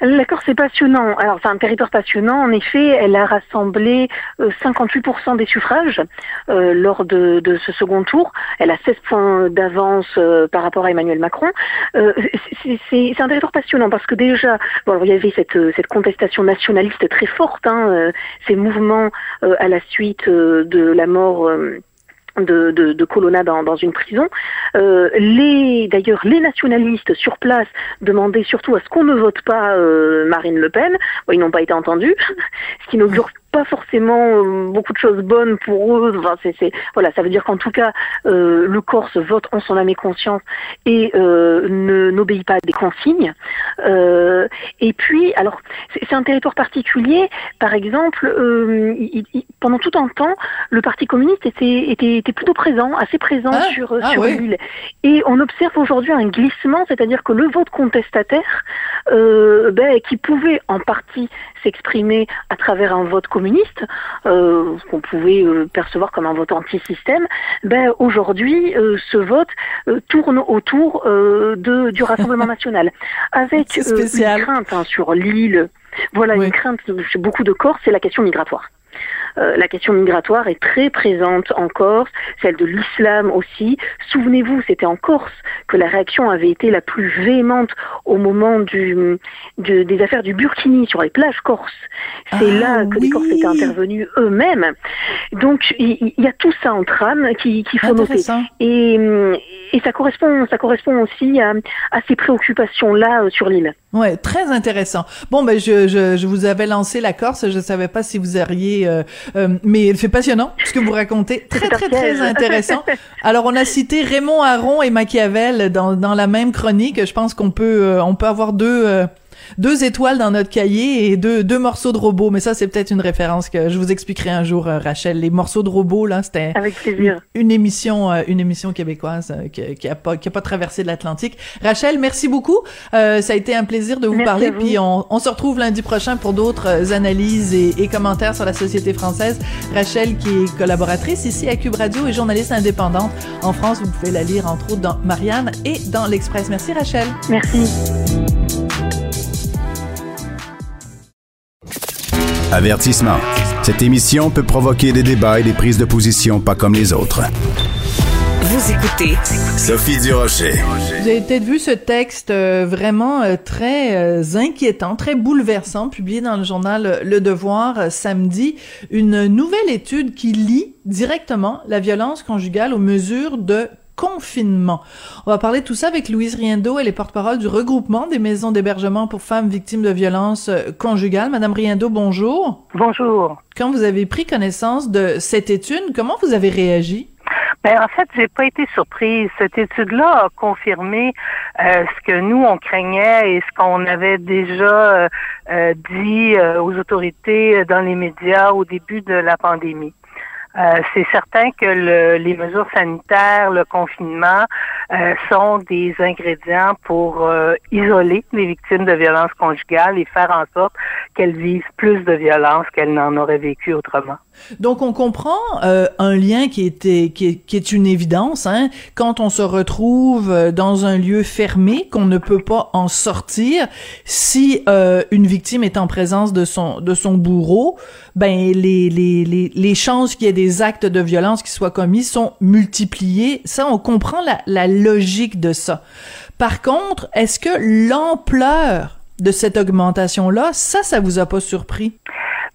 La Corse est passionnant. Alors c'est un territoire passionnant. En effet, elle a rassemblé 58% euh, des suffrages euh, lors de, ce second tour. Elle a 16 points d'avance euh, par rapport à Emmanuel Macron. c'est un territoire passionnant parce que déjà, bon, il y avait cette, cette contestation nationaliste très forte, hein, ces mouvements à la suite de la mort de, de, de Colonna dans, dans, une prison. Euh, les d'ailleurs les nationalistes sur place demandaient surtout à ce qu'on ne vote pas euh, Marine Le Pen. Ils n'ont pas été entendus, ce qui n'augure pas forcément euh, beaucoup de choses bonnes pour eux. Enfin, voilà, ça veut dire qu'en tout cas, euh, le Corse vote en son âme et conscience et euh, ne, n'obéit pas à des consignes. Euh, et puis, alors, c'est, un territoire particulier. Par exemple, euh, pendant tout un temps, le Parti communiste était, était, était plutôt présent, assez présent ah, sur, ah, sur l'île. Et on observe aujourd'hui un glissement, c'est-à-dire que le vote contestataire, ben, qui pouvait en partie s'exprimer à travers un vote communiste, euh, qu'on pouvait euh, percevoir comme un vote anti-système, ben aujourd'hui euh, ce vote tourne autour de, du Rassemblement national, avec une crainte hein, sur l'île. Voilà une crainte chez beaucoup de corps, c'est la question migratoire. Euh, la question migratoire est très présente en Corse, celle de l'islam aussi. Souvenez-vous, c'était en Corse que la réaction avait été la plus véhémente au moment du, des affaires du Burkini sur les plages corses. C'est Ah, là que les Corses étaient intervenus eux-mêmes. Donc il y, a tout ça en trame qui- faut noter. Et, et ça correspond, ça correspond aussi à, à ces préoccupations-là euh, sur l'île. Ouais, très intéressant. Bon, ben je, je, je vous avais lancé la Corse, je savais pas si vous auriez, euh, euh, mais c'est passionnant ce que vous racontez, très très très intéressant. Alors on a cité Raymond Aron et Machiavel dans dans la même chronique. Je pense qu'on peut euh, on peut avoir deux deux étoiles dans notre cahier et deux deux morceaux de robots. Mais ça c'est peut-être une référence que je vous expliquerai un jour, euh, Rachel. Les morceaux de robots là, c'était une, une émission euh, une émission québécoise euh, qui, qui a pas qui a pas traversé de l'Atlantique. Rachel, merci beaucoup. Euh, ça a été un plaisir de vous Merci parler. vous. Puis on, on se retrouve lundi prochain pour d'autres analyses et, et commentaires sur la société française. Rachel, qui est collaboratrice ici à Cube Radio et journaliste indépendante en France, vous pouvez la lire entre autres dans Marianne et dans l'Express. Merci Rachel. Merci. Avertissement. Cette émission peut provoquer des débats et des prises de position pas comme les autres. Vous écoutez Sophie Durocher. Vous avez peut-être vu ce texte euh, vraiment euh, très euh, inquiétant, très bouleversant, publié dans le journal Le Devoir samedi. Une nouvelle étude qui lie directement la violence conjugale aux mesures de confinement. On va parler de tout ça avec Louise Riendo, elle est porte-parole du regroupement des maisons d'hébergement pour femmes victimes de violences euh, conjugales. Madame Riendo, bonjour. Bonjour. Quand vous avez pris connaissance de cette étude, comment vous avez réagi? Ben, en fait, j'ai pas été surprise. Cette étude-là a confirmé euh, ce que nous on craignait et ce qu'on avait déjà euh, euh, dit euh, aux autorités dans les médias au début de la pandémie. Euh, c'est certain que le- les mesures sanitaires, le confinement, euh, sont des ingrédients pour euh, isoler les victimes de violences conjugales et faire en sorte qu'elles vivent plus de violence qu'elles n'en auraient vécu autrement. Donc on comprend euh, un lien qui était qui est, qui est une évidence hein, quand on se retrouve euh, dans un lieu fermé qu'on ne peut pas en sortir si une victime est en présence de son de son bourreau ben les les les, les chances qu'il y ait des actes de violence qui soient commis sont multipliées ça on comprend la la logique de ça. Par contre est-ce que l'ampleur de cette augmentation là ça ça vous a pas surpris?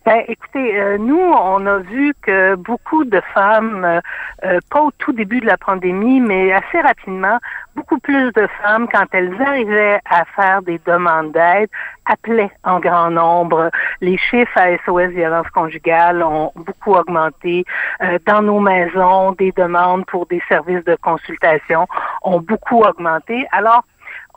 Ben, écoutez, euh, nous, on a vu que beaucoup de femmes, euh, euh, pas au tout début de la pandémie, mais assez rapidement, beaucoup plus de femmes, quand elles arrivaient à faire des demandes d'aide, appelaient en grand nombre. Les chiffres à SOS violence conjugale ont beaucoup augmenté. Euh, dans nos maisons, des demandes pour des services de consultation ont beaucoup augmenté. Alors,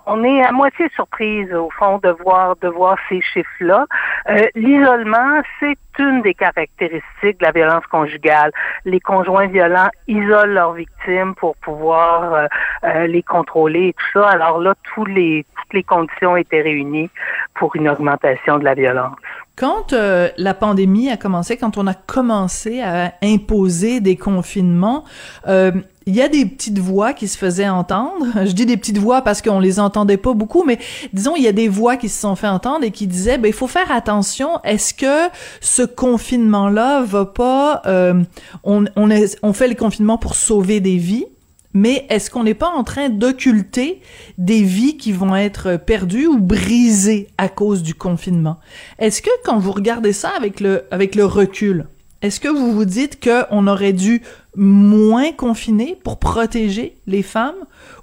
on est à moitié surprise au fond de voir de voir ces chiffres-là. Euh, L'isolement, c'est une des caractéristiques de la violence conjugale. Les conjoints violents isolent leurs victimes pour pouvoir euh, euh, les contrôler et tout ça. Alors là, tous les toutes les conditions étaient réunies pour une augmentation de la violence. Quand euh, la pandémie a commencé, quand on a commencé à imposer des confinements, euh, il y a des petites voix qui se faisaient entendre. Je dis des petites voix parce qu'on les entendait pas beaucoup, mais disons il y a des voix qui se sont fait entendre et qui disaient ben il faut faire attention. Est-ce que ce confinement là va pas euh, on on, est- on fait le confinement pour sauver des vies? Mais est-ce qu'on n'est pas en train d'occulter des vies qui vont être perdues ou brisées à cause du confinement? Est-ce que quand vous regardez ça avec le, avec le recul, est-ce que vous vous dites qu'on aurait dû moins confiner pour protéger les femmes?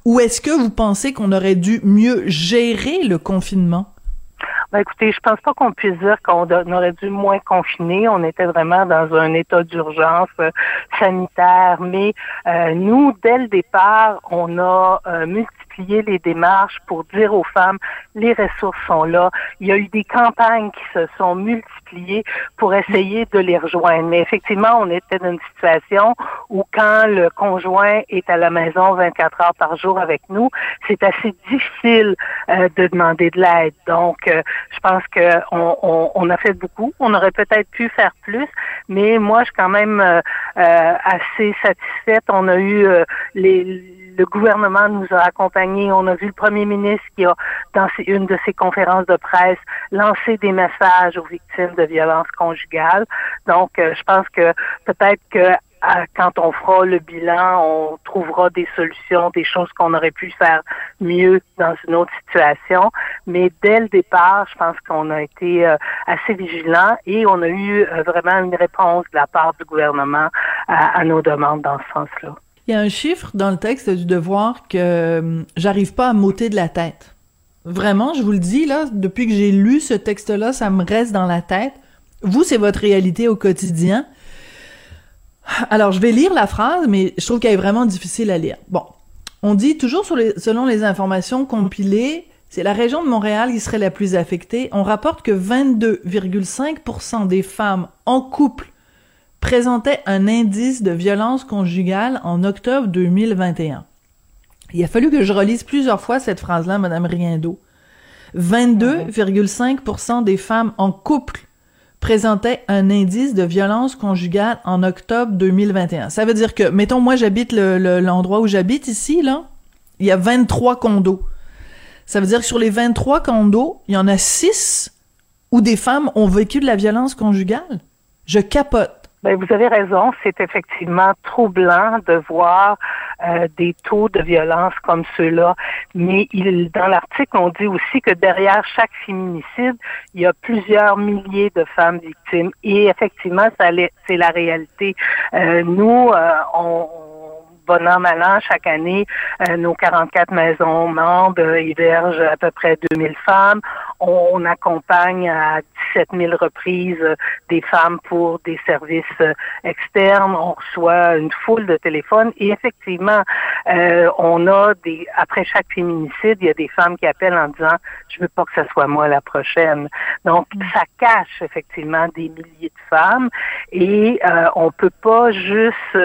Ou est-ce que vous pensez qu'on aurait dû mieux gérer le confinement? Ben, écoutez, je pense pas qu'on puisse dire qu'on aurait dû moins confiner. On était vraiment dans un état d'urgence euh, sanitaire. Mais euh, nous, dès le départ, on a euh, multiplié les démarches pour dire aux femmes les ressources sont là. Il y a eu des campagnes qui se sont multipliées pour essayer de les rejoindre. Mais effectivement, on était dans une situation où quand le conjoint est à la maison 24 heures par jour avec nous, c'est assez difficile euh, de demander de l'aide. Donc, euh, je pense que on, a fait beaucoup. On aurait peut-être pu faire plus, mais moi, je suis quand même euh, euh, assez satisfaite. On a eu les le gouvernement nous a accompagnés. On a vu le premier ministre qui a, dans une de ses conférences de presse, lancé des messages aux victimes de violences conjugales. Donc, je pense que peut-être que quand on fera le bilan, on trouvera des solutions, des choses qu'on aurait pu faire mieux dans une autre situation. Mais dès le départ, je pense qu'on a été euh, assez vigilants et on a eu euh, vraiment une réponse de la part du gouvernement à, nos demandes dans ce sens-là. Il y a un chiffre dans le texte du devoir que euh, j'arrive pas à m'ôter de la tête. Vraiment, je vous le dis, là, depuis que j'ai lu ce texte-là, ça me reste dans la tête. Vous, c'est votre réalité au quotidien. Alors, je vais lire la phrase, mais je trouve qu'elle est vraiment difficile à lire. Bon. On dit toujours selon les informations compilées, c'est la région de Montréal qui serait la plus affectée. On rapporte que 22,5% des femmes en couple présentaient un indice de violence conjugale en octobre 2021. Il a fallu que je relise plusieurs fois cette phrase-là, Madame Riendo. 22,5% des femmes en couple présentait un indice de violence conjugale en octobre 2021. Ça veut dire que, mettons, moi, j'habite l'endroit où j'habite ici, là, il y a 23 condos. Ça veut dire que sur les 23 condos, il y en a 6 où des femmes ont vécu de la violence conjugale? Je capote. Ben, vous avez raison, c'est effectivement troublant de voir euh, des taux de violence comme ceux-là. Mais il, dans l'article, on dit aussi que derrière chaque féminicide, il y a plusieurs milliers de femmes victimes. Et effectivement, c'est la réalité. Euh, nous, euh, on bon an, mal an, chaque année, euh, nos 44 maisons membres euh, hébergent à peu près 2000 femmes. On, accompagne à 17 000 reprises euh, des femmes pour des services externes. On reçoit une foule de téléphones et effectivement, on a des après chaque féminicide, il y a des femmes qui appellent en disant je veux pas que ce soit moi la prochaine. Donc mm. ça cache effectivement des milliers de femmes et on peut pas juste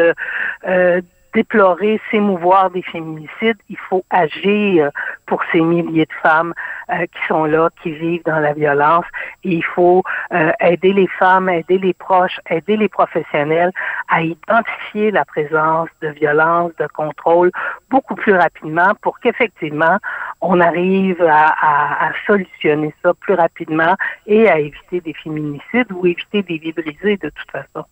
déplorer, s'émouvoir des féminicides, il faut agir pour ces milliers de femmes euh, qui sont là, qui vivent dans la violence. Il faut euh, aider les femmes, aider les proches, aider les professionnels à identifier la présence de violence, de contrôle beaucoup plus rapidement pour qu'effectivement on arrive à, à, solutionner ça plus rapidement et à éviter des féminicides ou éviter des vies brisées de toute façon.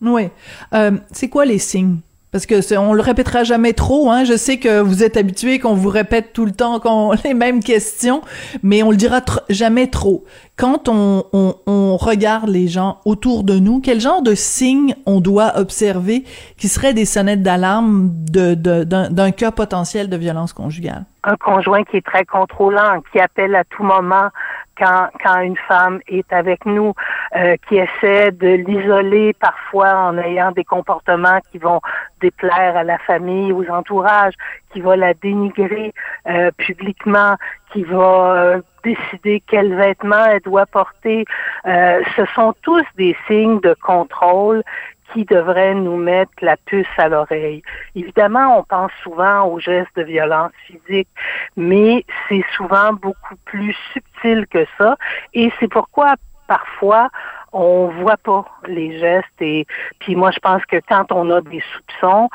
Oui. Euh, c'est quoi les signes? Parce que on le répétera jamais trop, hein. Je sais que vous êtes habitués qu'on vous répète tout le temps qu'on les mêmes questions, mais on le dira jamais trop. Quand on, on, on, regarde les gens autour de nous, quel genre de signes on doit observer qui seraient des sonnettes d'alarme de, d'un, d'un cas potentiel de violence conjugale? Un conjoint qui est très contrôlant, qui appelle à tout moment quand, quand une femme est avec nous, euh, qui essaie de l'isoler parfois en ayant des comportements qui vont déplaire à la famille, aux entourages, qui va la dénigrer euh, publiquement, qui va euh, décider quels vêtements elle doit porter. ce sont tous des signes de contrôle qui devrait nous mettre la puce à l'oreille. Évidemment, on pense souvent aux gestes de violence physique, mais c'est souvent beaucoup plus subtil que ça. Et c'est pourquoi parfois on voit pas les gestes et puis moi je pense que quand on a des soupçons,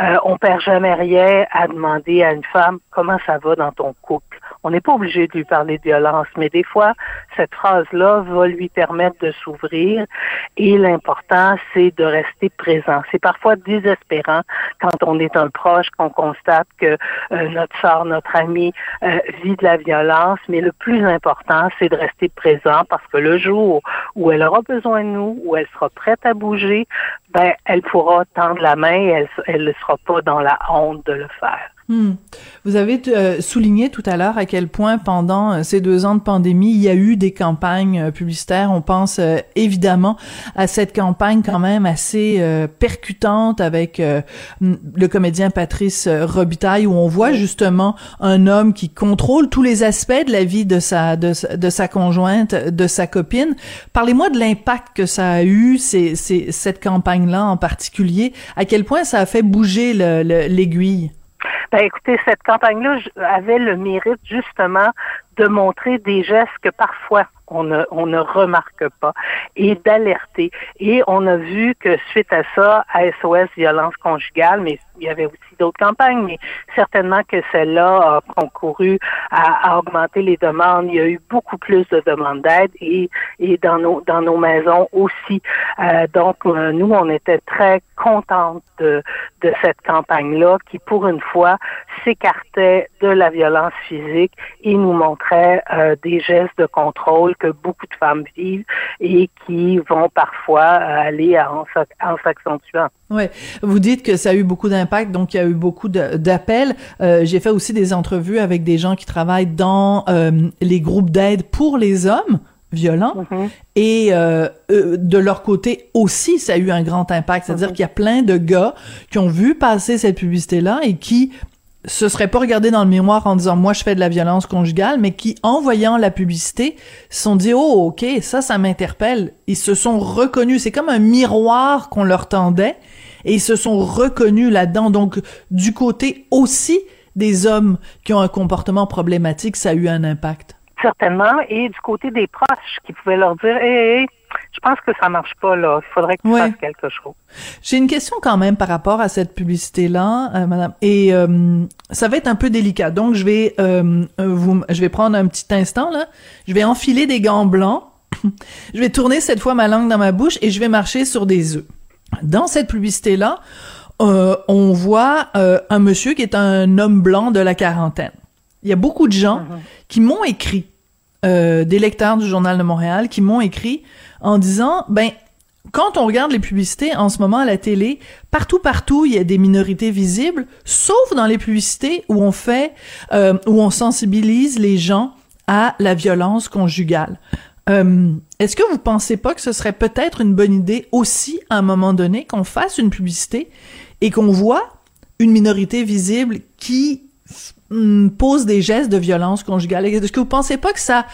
euh, on perd jamais rien à demander à une femme comment ça va dans ton couple. On n'est pas obligé de lui parler de violence, mais des fois cette phrase-là va lui permettre de s'ouvrir et l'important c'est de rester présent. C'est parfois désespérant quand on est un proche qu'on constate que euh, notre soeur, notre ami euh, vit de la violence, mais le plus important c'est de rester présent parce que le jour où elle aura besoin de nous, où elle sera prête à bouger, ben, elle pourra tendre la main et elle ne sera pas dans la honte de le faire. Hmm. Vous avez euh, souligné tout à l'heure à quel point pendant euh, ces deux ans de pandémie, il y a eu des campagnes euh, publicitaires. On pense évidemment à cette campagne quand même assez percutante avec le comédien Patrice Robitaille où on voit justement un homme qui contrôle tous les aspects de la vie de sa de, sa conjointe, de sa copine. Parlez-moi de l'impact que ça a eu, c'est, cette campagne-là en particulier. À quel point ça a fait bouger l'aiguille? Ben écoutez, cette campagne-là avait le mérite justement de montrer des gestes que parfois on ne, on ne remarque pas et d'alerter. Et on a vu que suite à ça, à SOS violence conjugale, mais il y avait aussi d'autres campagnes, mais certainement que celle-là a concouru à, augmenter les demandes. Il y a eu beaucoup plus de demandes d'aide et, et dans nos dans nos maisons aussi. Euh, donc euh, nous, on était très contentes de, de cette campagne-là qui, pour une fois, s'écartait de la violence physique et nous montrait euh, des gestes de contrôle que beaucoup de femmes vivent et qui vont parfois aller en, en s'accentuant. Ouais, vous dites que ça a eu beaucoup d'impact, donc il y a eu beaucoup d'appels. Euh, J'ai fait aussi des entrevues avec des gens qui travaillent dans euh, les groupes d'aide pour les hommes violents mm-hmm. et euh, euh, de leur côté aussi ça a eu un grand impact c'est-à-dire mm-hmm. qu'il y a plein de gars qui ont vu passer cette publicité là et qui se seraient pas regardés dans le miroir en disant moi je fais de la violence conjugale, mais qui en voyant la publicité se sont dit oh ok ça ça m'interpelle. Ils se sont reconnus. C'est comme un miroir qu'on leur tendait et ils se sont reconnus là-dedans. Donc du côté aussi des hommes qui ont un comportement problématique, ça a eu un impact. Certainement, et du côté des proches qui pouvaient leur dire hé, je pense que ça marche pas là. Il faudrait que tu fasses quelque chose. J'ai une question quand même par rapport à cette publicité-là, euh, madame. Et euh, ça va être un peu délicat. Donc je vais euh, vous, je vais prendre un petit instant là. Je vais enfiler des gants blancs. je vais tourner cette fois ma langue dans ma bouche et je vais marcher sur des œufs. Dans cette publicité-là, on voit un monsieur qui est un homme blanc de la quarantaine. Il y a beaucoup de gens mm-hmm. qui m'ont écrit, des lecteurs du Journal de Montréal, qui m'ont écrit en disant, ben, quand on regarde les publicités en ce moment à la télé, partout, partout, il y a des minorités visibles, sauf dans les publicités où on fait, euh, où on sensibilise les gens à la violence conjugale. Euh, Est-ce que vous pensez pas que ce serait peut-être une bonne idée aussi, à un moment donné, qu'on fasse une publicité et qu'on voit une minorité visible qui pose des gestes de violence conjugale. Est-ce que vous pensez pas que ça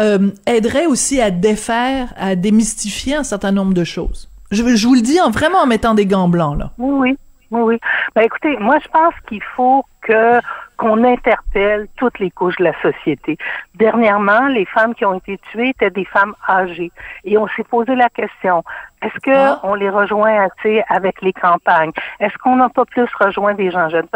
euh, aiderait aussi à défaire, à démystifier un certain nombre de choses? Je, je vous le dis en vraiment en mettant des gants blancs là. Oui, oui, oui, oui. Ben écoutez, moi je pense qu'il faut que qu'on interpelle toutes les couches de la société. Dernièrement, les femmes qui ont été tuées étaient des femmes âgées et on s'est posé la question est-ce que ah. on les rejoint assez avec les campagnes? Est-ce qu'on n'a pas plus rejoint des gens jeunes?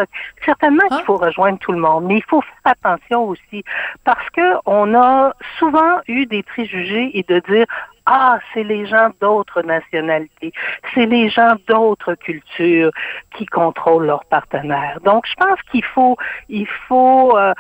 Certainement qu'il ah. faut rejoindre tout le monde, mais il faut faire attention aussi parce que on a souvent eu des préjugés et de dire ah, c'est les gens d'autres nationalités, c'est les gens d'autres cultures qui contrôlent leurs partenaires. Donc, je pense qu'il faut, il faut, euh,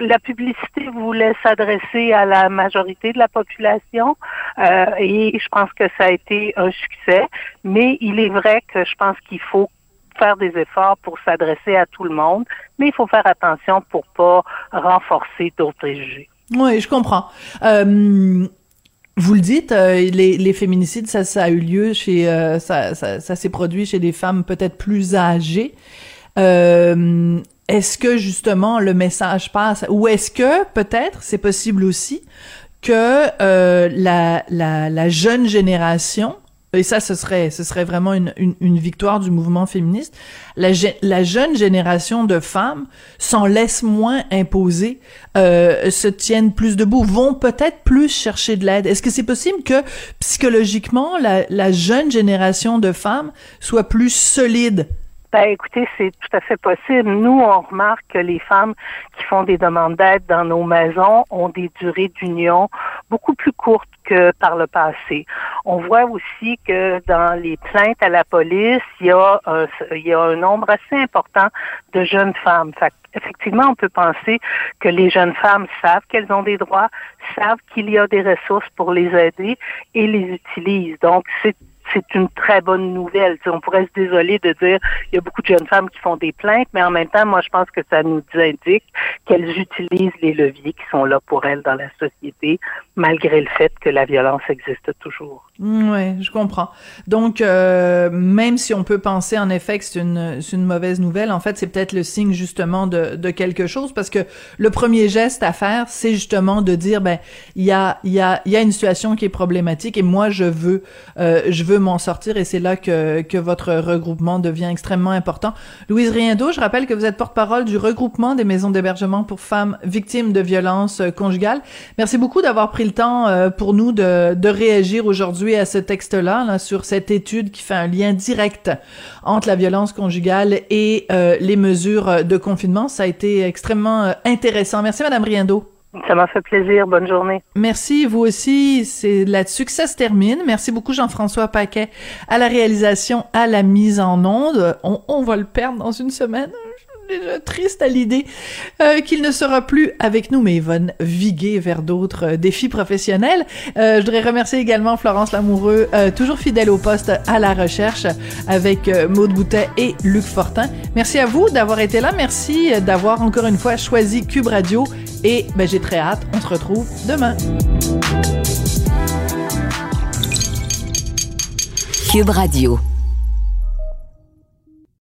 la publicité voulait s'adresser à la majorité de la population euh, et je pense que ça a été un succès. Mais il est vrai que je pense qu'il faut faire des efforts pour s'adresser à tout le monde, mais il faut faire attention pour pas renforcer d'autres préjugés. Oui, je comprends. Euh, vous le dites, euh, les, les, féminicides, ça, ça a eu lieu chez, euh, ça, ça, ça s'est produit chez des femmes peut-être plus âgées. Euh, est-ce que justement le message passe, ou est-ce que peut-être c'est possible aussi que la, la, la jeune génération et ça, ce serait, ce serait vraiment une, une, victoire du mouvement féministe. La, la, jeune génération de femmes s'en laisse moins imposer, euh, se tiennent plus debout, vont peut-être plus chercher de l'aide. Est-ce que c'est possible que psychologiquement, la, la jeune génération de femmes soit plus solide ben, écoutez, c'est tout à fait possible. Nous, on remarque que les femmes qui font des demandes d'aide dans nos maisons ont des durées d'union beaucoup plus courtes que par le passé. On voit aussi que dans les plaintes à la police, il y a un, nombre assez important de jeunes femmes. Fait, effectivement, on peut penser que les jeunes femmes savent qu'elles ont des droits, savent qu'il y a des ressources pour les aider et les utilisent. Donc, c'est c'est une très bonne nouvelle. on pourrait se désoler de dire il y a beaucoup de jeunes femmes qui font des plaintes, mais en même temps, moi, je pense que ça nous indique qu'elles utilisent les leviers qui sont là pour elles dans la société, malgré le fait que la violence existe toujours. Mm, oui, je comprends. Donc, euh, même si on peut penser en effet que c'est une, une mauvaise nouvelle, en fait, c'est peut-être le signe justement de, quelque chose, parce que le premier geste à faire, c'est justement de dire, ben, il y a, y a, y a une situation qui est problématique et moi, je veux, euh, je veux m'en sortir et c'est là que, que votre regroupement devient extrêmement important. Louise Riendo, je rappelle que vous êtes porte-parole du regroupement des maisons d'hébergement pour femmes victimes de violences euh, conjugales. Merci beaucoup d'avoir pris le temps euh, pour nous de, de réagir aujourd'hui à ce texte-là, là, sur cette étude qui fait un lien direct entre la violence conjugale et euh, les mesures de confinement. Ça a été extrêmement intéressant. Merci, Madame Riendo. Ça m'a fait plaisir. Bonne journée. Merci, vous aussi. C'est là-dessus que ça se termine. Merci beaucoup, Jean-François Paquet, à la réalisation, à la mise en onde. On, on va le perdre dans une semaine triste à l'idée euh, qu'il ne sera plus avec nous, mais il va viguer vers d'autres euh, défis professionnels. Euh, je voudrais remercier également Florence Lamoureux, toujours fidèle au poste à la recherche avec Maude Boutet et Luc Fortin. Merci à vous d'avoir été là. Merci d'avoir encore une fois choisi Cube Radio et ben, j'ai très hâte. On se retrouve demain. Cube Radio.